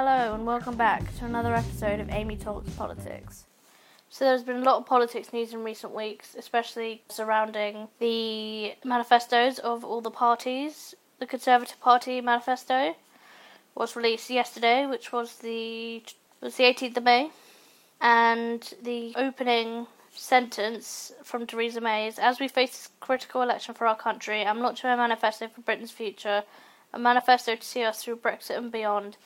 Hello, and welcome back to another episode of Amy Talks Politics. So, there's been a lot of politics news in recent weeks, especially surrounding the manifestos of all the parties. The Conservative Party manifesto was released yesterday, which was the was the 18th of May, and the opening sentence from Theresa May is As we face this critical election for our country, I'm launching a manifesto for Britain's future, a manifesto to see us through Brexit and beyond,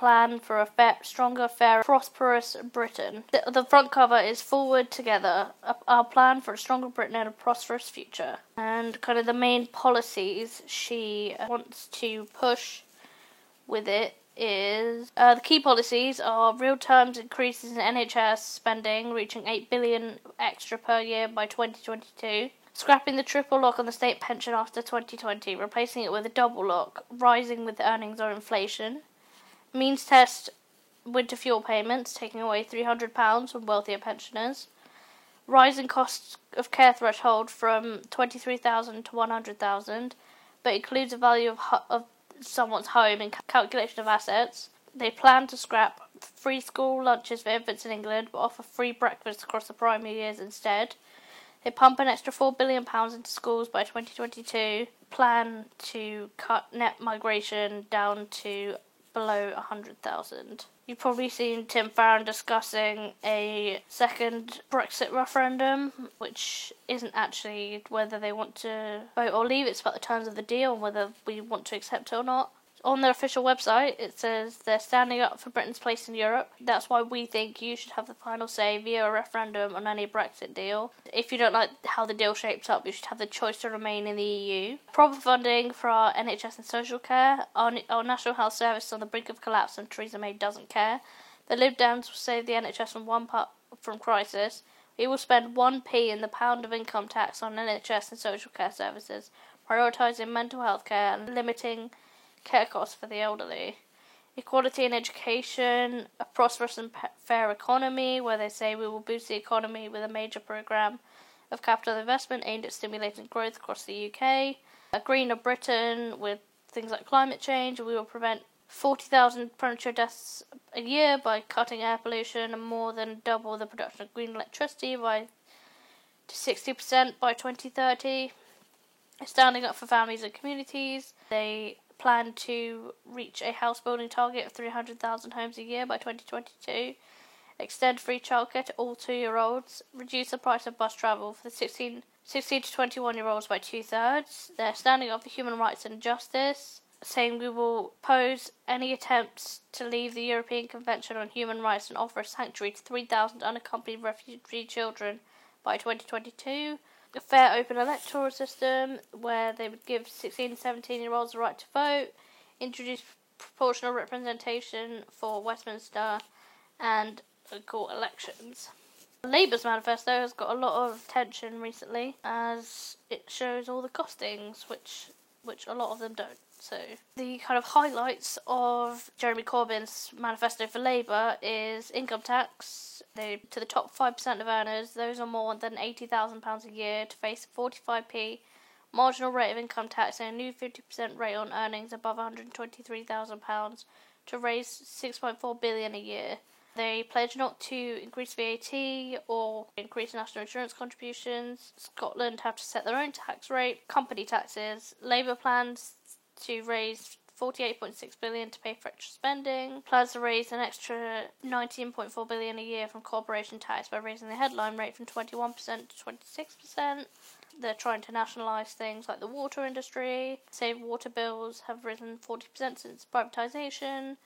plan for a fair, stronger, fair, prosperous Britain. The, the front cover is Forward Together, a, our plan for a stronger Britain and a prosperous future. And kind of the main policies she wants to push with it is uh, the key policies are real terms increases in NHS spending, reaching 8 billion extra per year by 2022. Scrapping the triple lock on the state pension after 2020, replacing it with a double lock, rising with earnings or inflation. Means test winter fuel payments, taking away £300 from wealthier pensioners. Rising costs of care threshold from 23,000 to 100,000, but includes a value of, of someone's home in calculation of assets. They plan to scrap free school lunches for infants in England, but offer free breakfast across the primary years instead. They pump an extra £4 billion into schools by 2022, plan to cut net migration down to below 100,000. You've probably seen Tim Farron discussing a second Brexit referendum, which isn't actually whether they want to vote or leave, it's about the terms of the deal and whether we want to accept it or not on their official website, it says they're standing up for Britain's place in Europe. That's why we think you should have the final say via a referendum on any Brexit deal. If you don't like how the deal shapes up, you should have the choice to remain in the EU. Proper funding for our NHS and social care. Our, our National Health Service is on the brink of collapse, and Theresa May doesn't care. The Lib Dems will save the NHS from one part from crisis. We will spend 1p in the pound of income tax on NHS and social care services, prioritising mental health care and limiting care costs for the elderly. Equality in education, a prosperous and fair economy, where they say we will boost the economy with a major programme of capital investment aimed at stimulating growth across the UK. A greener Britain with things like climate change, we will prevent 40,000 premature deaths a year by cutting air pollution and more than double the production of green electricity by to 60% by 2030. Standing up for families and communities, they plan to reach a house building target of 300,000 homes a year by 2022, extend free childcare to all two year olds, reduce the price of bus travel for the 16, 16 to 21 year olds by two thirds. They're standing up for human rights and justice, saying we will oppose any attempts to leave the European Convention on Human Rights and offer a sanctuary to 3,000 unaccompanied refugee children by 2022 a fair open electoral system where they would give 16 17 year olds the right to vote, introduce proportional representation for Westminster and court elections. Labour's manifesto has got a lot of attention recently as it shows all the costings, which which a lot of them don't. So the kind of highlights of Jeremy Corbyn's manifesto for Labour is income tax. They to the top five percent of earners, those are more than eighty thousand pounds a year, to face forty five p marginal rate of income tax and a new fifty percent rate on earnings above one hundred twenty three thousand pounds to raise six point four billion a year. They pledge not to increase VAT or increase national insurance contributions. Scotland have to set their own tax rate, company taxes. Labour plans to raise 48.6 billion to pay for extra spending. Plans to raise an extra 19.4 billion a year from corporation tax by raising the headline rate from 21% to 26%. They're trying to nationalise things like the water industry. Save water bills have risen 40% since privatisation.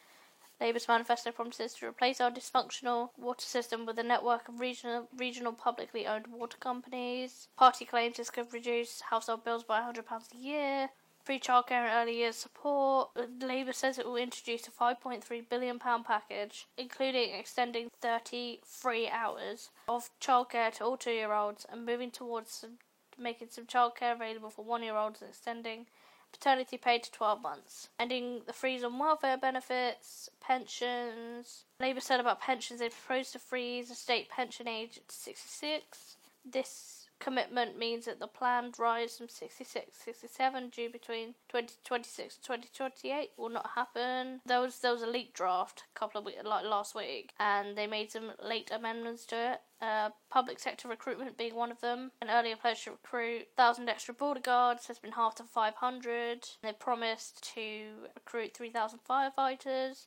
Labour's manifesto promises to replace our dysfunctional water system with a network of regional, regional publicly owned water companies. Party claims this could reduce household bills by £100 a year free childcare and early years support. Labour says it will introduce a £5.3 billion package, including extending 30 free hours of childcare to all two year olds and moving towards some, making some childcare available for one year olds and extending paternity pay to 12 months, ending the freeze on welfare benefits, pensions. Labour said about pensions they proposed to freeze the state pension age to 66. This commitment means that the planned rise from 66 67 due between 2026 and 2028 will not happen. There was, there was a leak draft a couple of weeks, like last week, and they made some late amendments to it. Uh, public sector recruitment being one of them. An earlier pledge to recruit 1,000 extra border guards has been halved to 500. They promised to recruit 3,000 firefighters.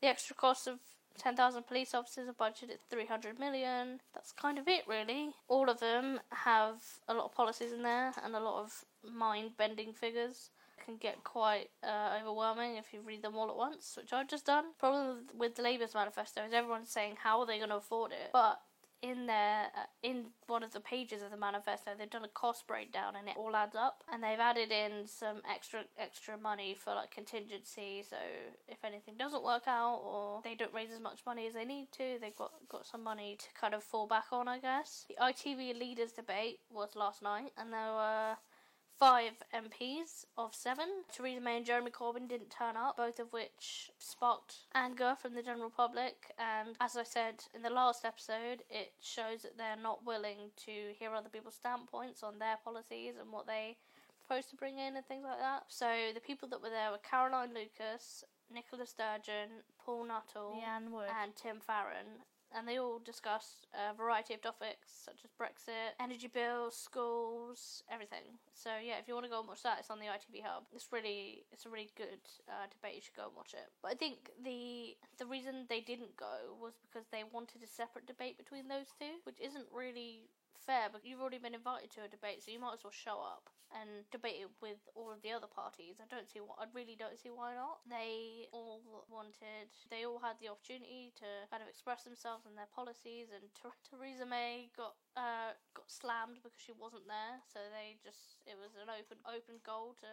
The extra cost of 10,000 police officers are budgeted 300 million. That's kind of it, really. All of them have a lot of policies in there and a lot of mind bending figures. It can get quite uh, overwhelming if you read them all at once, which I've just done. Problem with the Labour's manifesto is everyone's saying how are they going to afford it, but in there uh, in one of the pages of the manifesto they've done a cost breakdown and it all adds up. And they've added in some extra extra money for like contingency. So if anything doesn't work out or they don't raise as much money as they need to they've got got some money to kind of fall back on I guess. The ITV leaders debate was last night and there were five MPs of seven. Theresa May and Jeremy Corbyn didn't turn up, both of which sparked anger from the general public. And as I said in the last episode, it shows that they're not willing to hear other people's standpoints on their policies and what they propose to bring in and things like that. So the people that were there were Caroline Lucas, Nicola Sturgeon, Paul Nuttall, and Tim Farron and they all discuss a variety of topics such as Brexit, energy bills, schools, everything. So yeah, if you want to go and watch that, it's on the ITV Hub. It's really, it's a really good uh, debate. You should go and watch it. But I think the the reason they didn't go was because they wanted a separate debate between those two, which isn't really fair, but you've already been invited to a debate, so you might as well show up and debate it with all of the other parties. I don't see what I really don't see why not. They all wanted, they all had the opportunity to kind of express themselves and their policies, and Theresa May got uh, got slammed because she wasn't there. So they just it was an open open goal to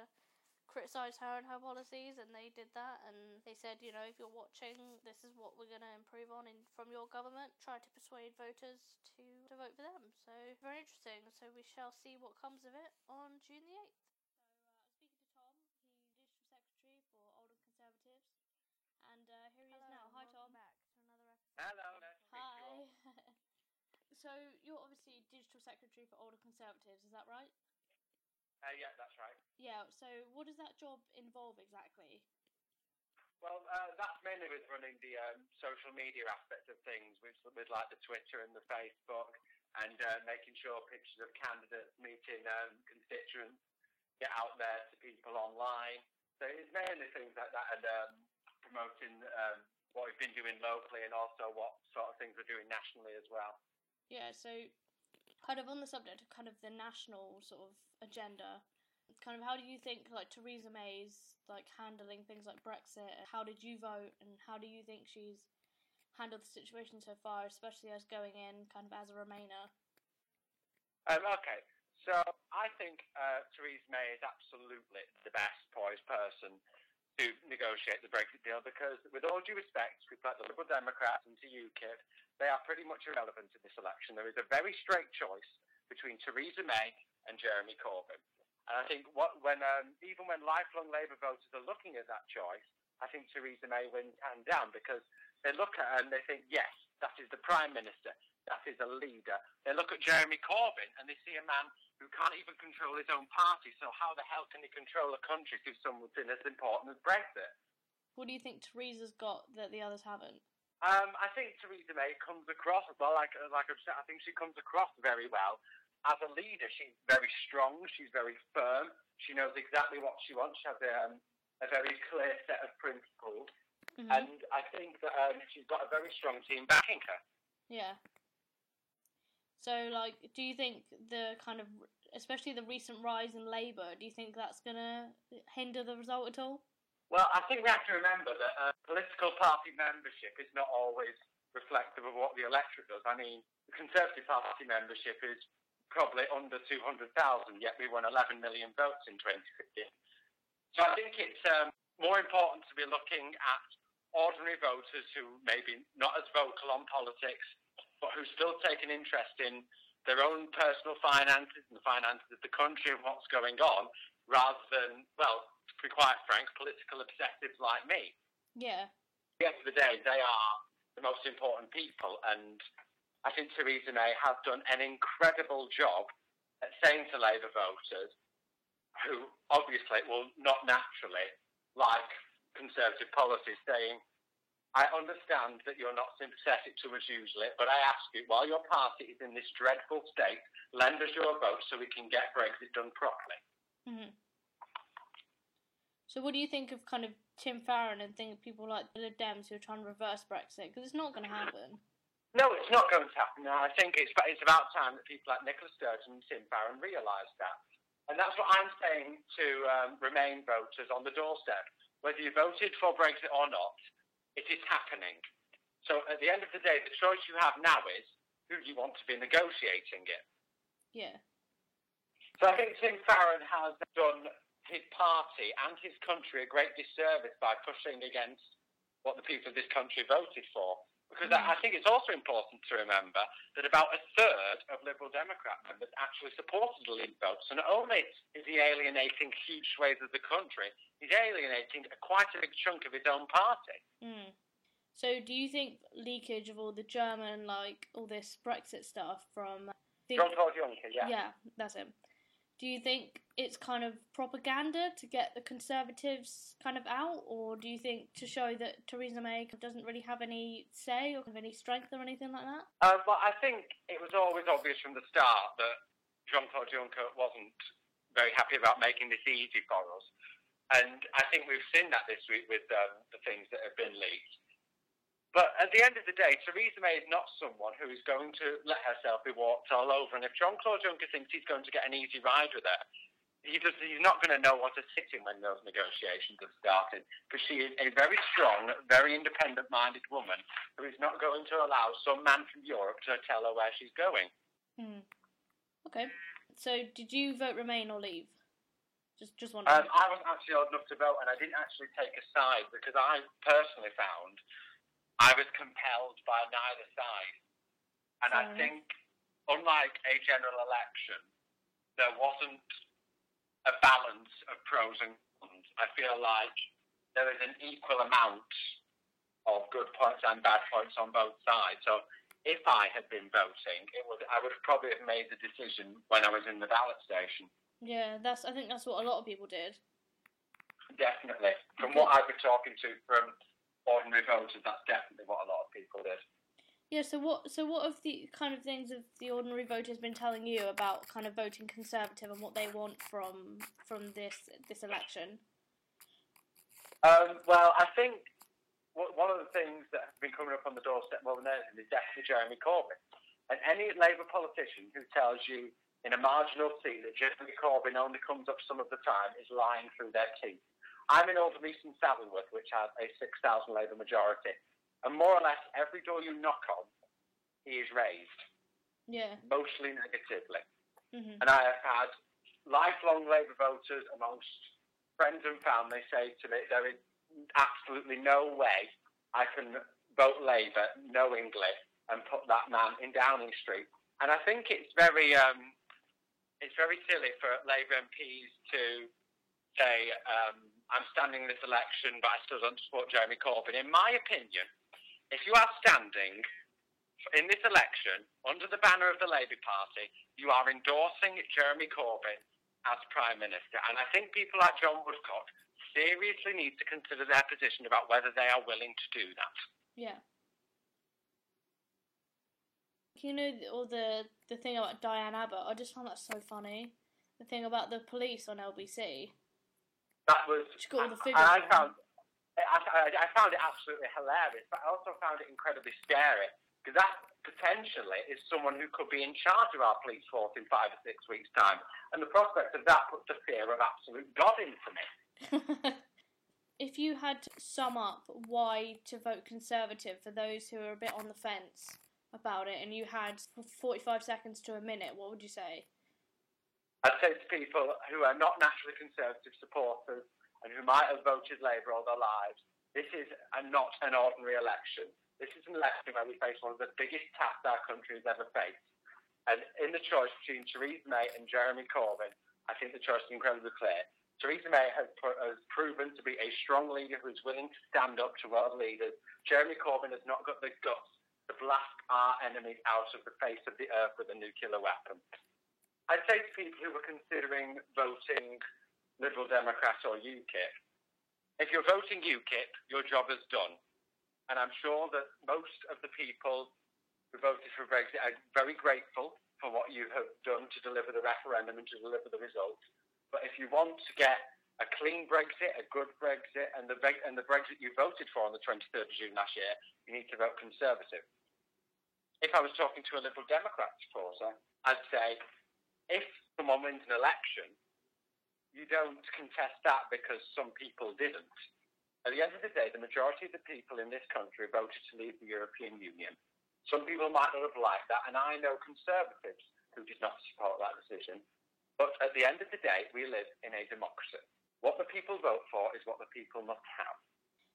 criticise her and her policies, and they did that. And they said, you know, if you're watching, this is what we're going to improve on in, from your government. Try to persuade voters to, to vote for them. So, very interesting. So, we shall see what comes of it on June the 8th. So, uh, speaking to Tom, he's Digital Secretary for Oldham Conservatives. And uh, here he Hello, is now. Hi, Tom. Back to another episode. Hello. Nice Hi. so, you're obviously Digital Secretary for Oldham Conservatives, is that right? Uh, yeah, that's right. Yeah, so what does that job involve exactly? Well, uh, that's mainly with running the um, social media aspect of things, with, with like the Twitter and the Facebook, and uh, making sure pictures of candidates meeting um, constituents get out there to people online. So it's mainly things like that, and um, promoting um, what we've been doing locally, and also what sort of things we're doing nationally as well. Yeah, so kind of on the subject of kind of the national sort of agenda, kind of how do you think like Theresa May's like handling things like Brexit? How did you vote, and how do you think she's handled the situation so far, especially as going in kind of as a Remainer? Um, okay, so I think uh, Theresa May is absolutely the best poised person to negotiate the Brexit deal because, with all due respect, we've got the Liberal Democrats and to UKIP, they are pretty much irrelevant in this election. There is a very straight choice between Theresa May and Jeremy Corbyn. And I think what, when um, even when lifelong Labour voters are looking at that choice, I think Theresa May wins hand down because they look at her and they think, yes, that is the Prime Minister, that is a leader. They look at Jeremy Corbyn and they see a man who can't even control his own party. So how the hell can he control a country through something as important as Brexit? What do you think Theresa's got that the others haven't? Um, I think Theresa May comes across well, like like I've said, I think she comes across very well as a leader. She's very strong. She's very firm. She knows exactly what she wants. She has a, um, a very clear set of principles, mm-hmm. and I think that um, she's got a very strong team backing her. Yeah. So, like, do you think the kind of, especially the recent rise in Labour, do you think that's going to hinder the result at all? Well, I think we have to remember that uh, political party membership is not always reflective of what the electorate does. I mean, the Conservative Party membership is probably under 200,000, yet we won 11 million votes in 2015. So I think it's um, more important to be looking at ordinary voters who maybe not as vocal on politics but who still take an interest in their own personal finances and the finances of the country and what's going on, rather than, well, to be quite frank, political obsessives like me. Yeah. At the end of the day, they are the most important people, and I think Theresa May has done an incredible job at saying to Labour voters, who obviously will not naturally like Conservative policies, saying, I understand that you're not sympathetic to us usually, but I ask you, while your party is in this dreadful state, lend us your vote so we can get Brexit done properly. hmm So, what do you think of kind of Tim Farron and think people like the Lib Dems who are trying to reverse Brexit? Because it's not going to happen. No, it's not going to happen. And I think it's it's about time that people like Nicola Sturgeon and Tim Farron realise that. And that's what I'm saying to um, Remain voters on the doorstep. Whether you voted for Brexit or not, it is happening. So at the end of the day, the choice you have now is who do you want to be negotiating it. Yeah. So I think Tim Farron has done his party and his country a great disservice by pushing against what the people of this country voted for. Because I I think it's also important to remember that about a third of Liberal Democrat members actually supported the Leave vote. So not only is he alienating huge swathes of the country, he's alienating quite a big chunk of his own party. Mm. So, do you think leakage of all the German, like all this Brexit stuff from. Think, Jean-Claude Juncker, yeah. yeah, that's him. Do you think it's kind of propaganda to get the Conservatives kind of out, or do you think to show that Theresa May doesn't really have any say or have any strength or anything like that? Uh, well, I think it was always obvious from the start that Jean-Claude Juncker wasn't very happy about making this easy for us. And I think we've seen that this week with um, the things that have been leaked. But at the end of the day, Theresa May is not someone who is going to let herself be walked all over. And if Jean-Claude Juncker thinks he's going to get an easy ride with her, he does, he's not going to know what to sit in when those negotiations have started. Because she is a very strong, very independent-minded woman who is not going to allow some man from Europe to tell her where she's going. Hmm. Okay. So, did you vote Remain or Leave? Just, just one. Um, I wasn't actually old enough to vote, and I didn't actually take a side because I personally found I was compelled by neither side. And I think, unlike a general election, there wasn't a balance of pros and cons. I feel like there is an equal amount of good points and bad points on both sides. So if I had been voting, it would I would probably have made the decision when I was in the ballot station. Yeah, that's. I think that's what a lot of people did. Definitely. From what I've been talking to from ordinary voters, that's definitely what a lot of people did. Yeah. So what? So what of the kind of things have the ordinary voters been telling you about kind of voting Conservative and what they want from from this this election? Um, well, I think one of the things that have been coming up on the doorstep more than anything is definitely Jeremy Corbyn. And any Labour politician who tells you in a marginal seat that Jeremy Corbyn only comes up some of the time is lying through their teeth. I'm in Oldham East and Saddleworth, which has a 6,000 Labour majority. And more or less every door you knock on, he is raised, Yeah. mostly negatively. Mhm. And I have had lifelong Labour voters amongst friends and family say to me, there is absolutely no way I can vote Labour knowingly and put that man in Downing Street. And I think it's very, um, it's very silly for Labour MPs to say, um, I'm standing in this election, but I still don't support Jeremy Corbyn. In my opinion, if you are standing in this election under the banner of the Labour Party, you are endorsing Jeremy Corbyn as Prime Minister. And I think people like John Woodcock seriously need to consider their position about whether they are willing to do that. Yeah. You know, or the the thing about Diane Abbott. I just found that so funny. The thing about the police on LBC. That was. She got all the I, figures I found. I, I, I found it absolutely hilarious, but I also found it incredibly scary because that potentially is someone who could be in charge of our police force in five or six weeks' time, and the prospect of that puts a fear of absolute God into me. if you had to sum up why to vote Conservative for those who are a bit on the fence about it, and you had 45 seconds to a minute, what would you say? I'd say to people who are not naturally Conservative supporters and who might have voted Labour all their lives, this is a, not an ordinary election. This is an election where we face one of the biggest tasks our country has ever faced. And in the choice between Theresa May and Jeremy Corbyn, I think the choice is incredibly clear. Theresa May has, pro- has proven to be a strong leader who is willing to stand up to world leaders. Jeremy Corbyn has not got the guts to blast our enemies out of the face of the earth with a nuclear weapon. I'd say to people who are considering voting Liberal Democrat or UKIP, if you're voting UKIP, your job is done. And I'm sure that most of the people who voted for Brexit are very grateful for what you have done to deliver the referendum and to deliver the result. But if you want to get a clean Brexit, a good Brexit, and the, and the Brexit you voted for on the 23rd of June last year, you need to vote Conservative. If I was talking to a Liberal Democrat supporter, I'd say if someone wins an election, you don't contest that because some people didn't. At the end of the day, the majority of the people in this country voted to leave the European Union. Some people might not have liked that, and I know Conservatives who did not support that decision. But at the end of the day, we live in a democracy. What the people vote for is what the people must have.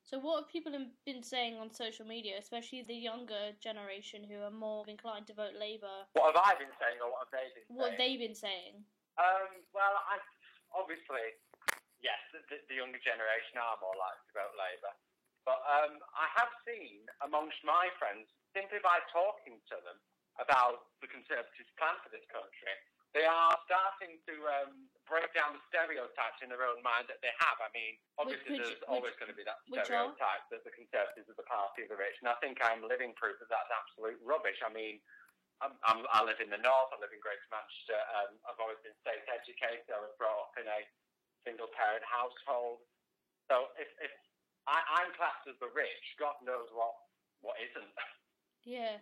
So, what have people been saying on social media, especially the younger generation who are more inclined to vote Labour? What have I been saying, or what have they been saying? What have they been saying? Um, well, I, obviously, yes, the, the, younger generation are more likely to vote Labour. But um, I have seen amongst my friends, simply by talking to them about the Conservatives' plan for this country, they are starting to um, break down the stereotypes in their own mind that they have. I mean, obviously, which, there's which, always going to be that stereotype that the Conservatives are the party of the rich, and I think I'm living proof that that's absolute rubbish. I mean, I'm, I'm, i live in the north. I live in Greater Manchester. Um, I've always been state educated. I was brought up in a single parent household. So if, if I, I'm classed as the rich, God knows what what isn't. Yeah.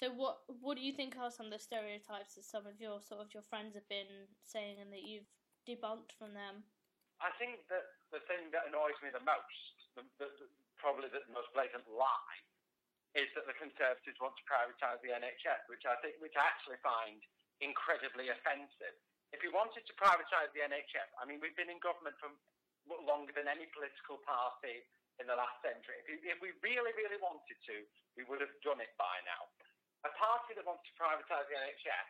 So what what do you think are some of the stereotypes that some of your sort of your friends have been saying and that you've debunked from them? I think that the thing that annoys me the most, the, the, probably the most blatant lie, is that the Conservatives want to privatise the NHS, which I think, which I actually find incredibly offensive. If we wanted to privatise the NHS, I mean, we've been in government for longer than any political party in the last century. If we really, really wanted to, we would have done it by now a party that wants to privatise the NHS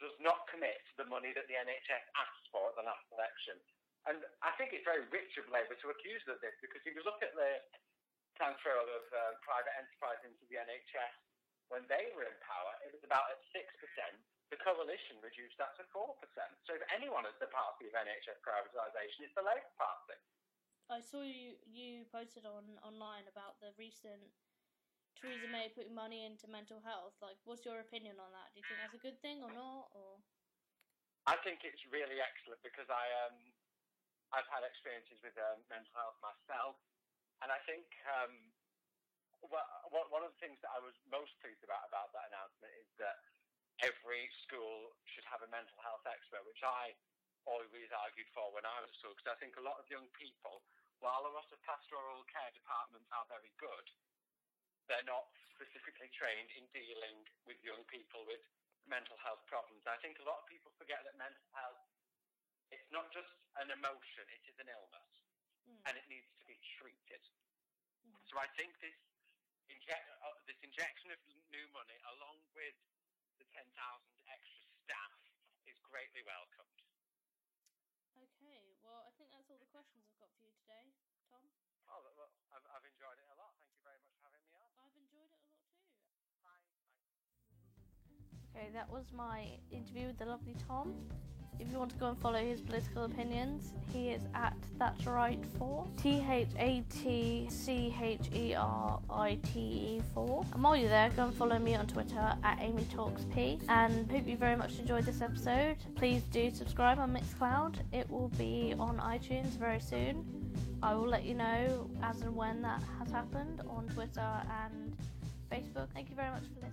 does not commit to the money that the NHS asked for at the last election. And I think it's very rich of Labour to accuse them of this because if you look at the transfer of uh, private enterprise into the NHS when they were in power, it was about at 6%. The coalition reduced that to 4%. So if anyone is the party of NHS privatisation, it's the Labour Party. I saw you you posted on online about the recent Theresa May putting money into mental health. Like, what's your opinion on that? Do you think that's a good thing or not? Or I think it's really excellent because I um I've had experiences with um, mental health myself, and I think um well, one of the things that I was most pleased about about that announcement is that every school should have a mental health expert, which I always argued for when I was at school, because I think a lot of young people, while a lot of pastoral care departments are very good, they're not specifically trained in dealing with young people with mental health problems. I think a lot of people forget that mental health it's not just an emotion, it is an illness. Mm. And it needs to be treated. Mm. So I think this inject, uh, this injection of new money along with the 10,000 extra staff is greatly welcomed. Okay, well, I think that's all the questions I've got for you today, Tom. Oh, well, I've, I've enjoyed Okay, that was my interview with the lovely Tom. If you want to go and follow his political opinions, he is at Thatcherite for T H A T C H E R I T E 4. And while you're there, go and follow me on Twitter at Amy Talks P. And hope you very much enjoyed this episode. Please do subscribe on Mixcloud. It will be on iTunes very soon. I will let you know as and when that has happened on Twitter and Facebook. Thank you very much for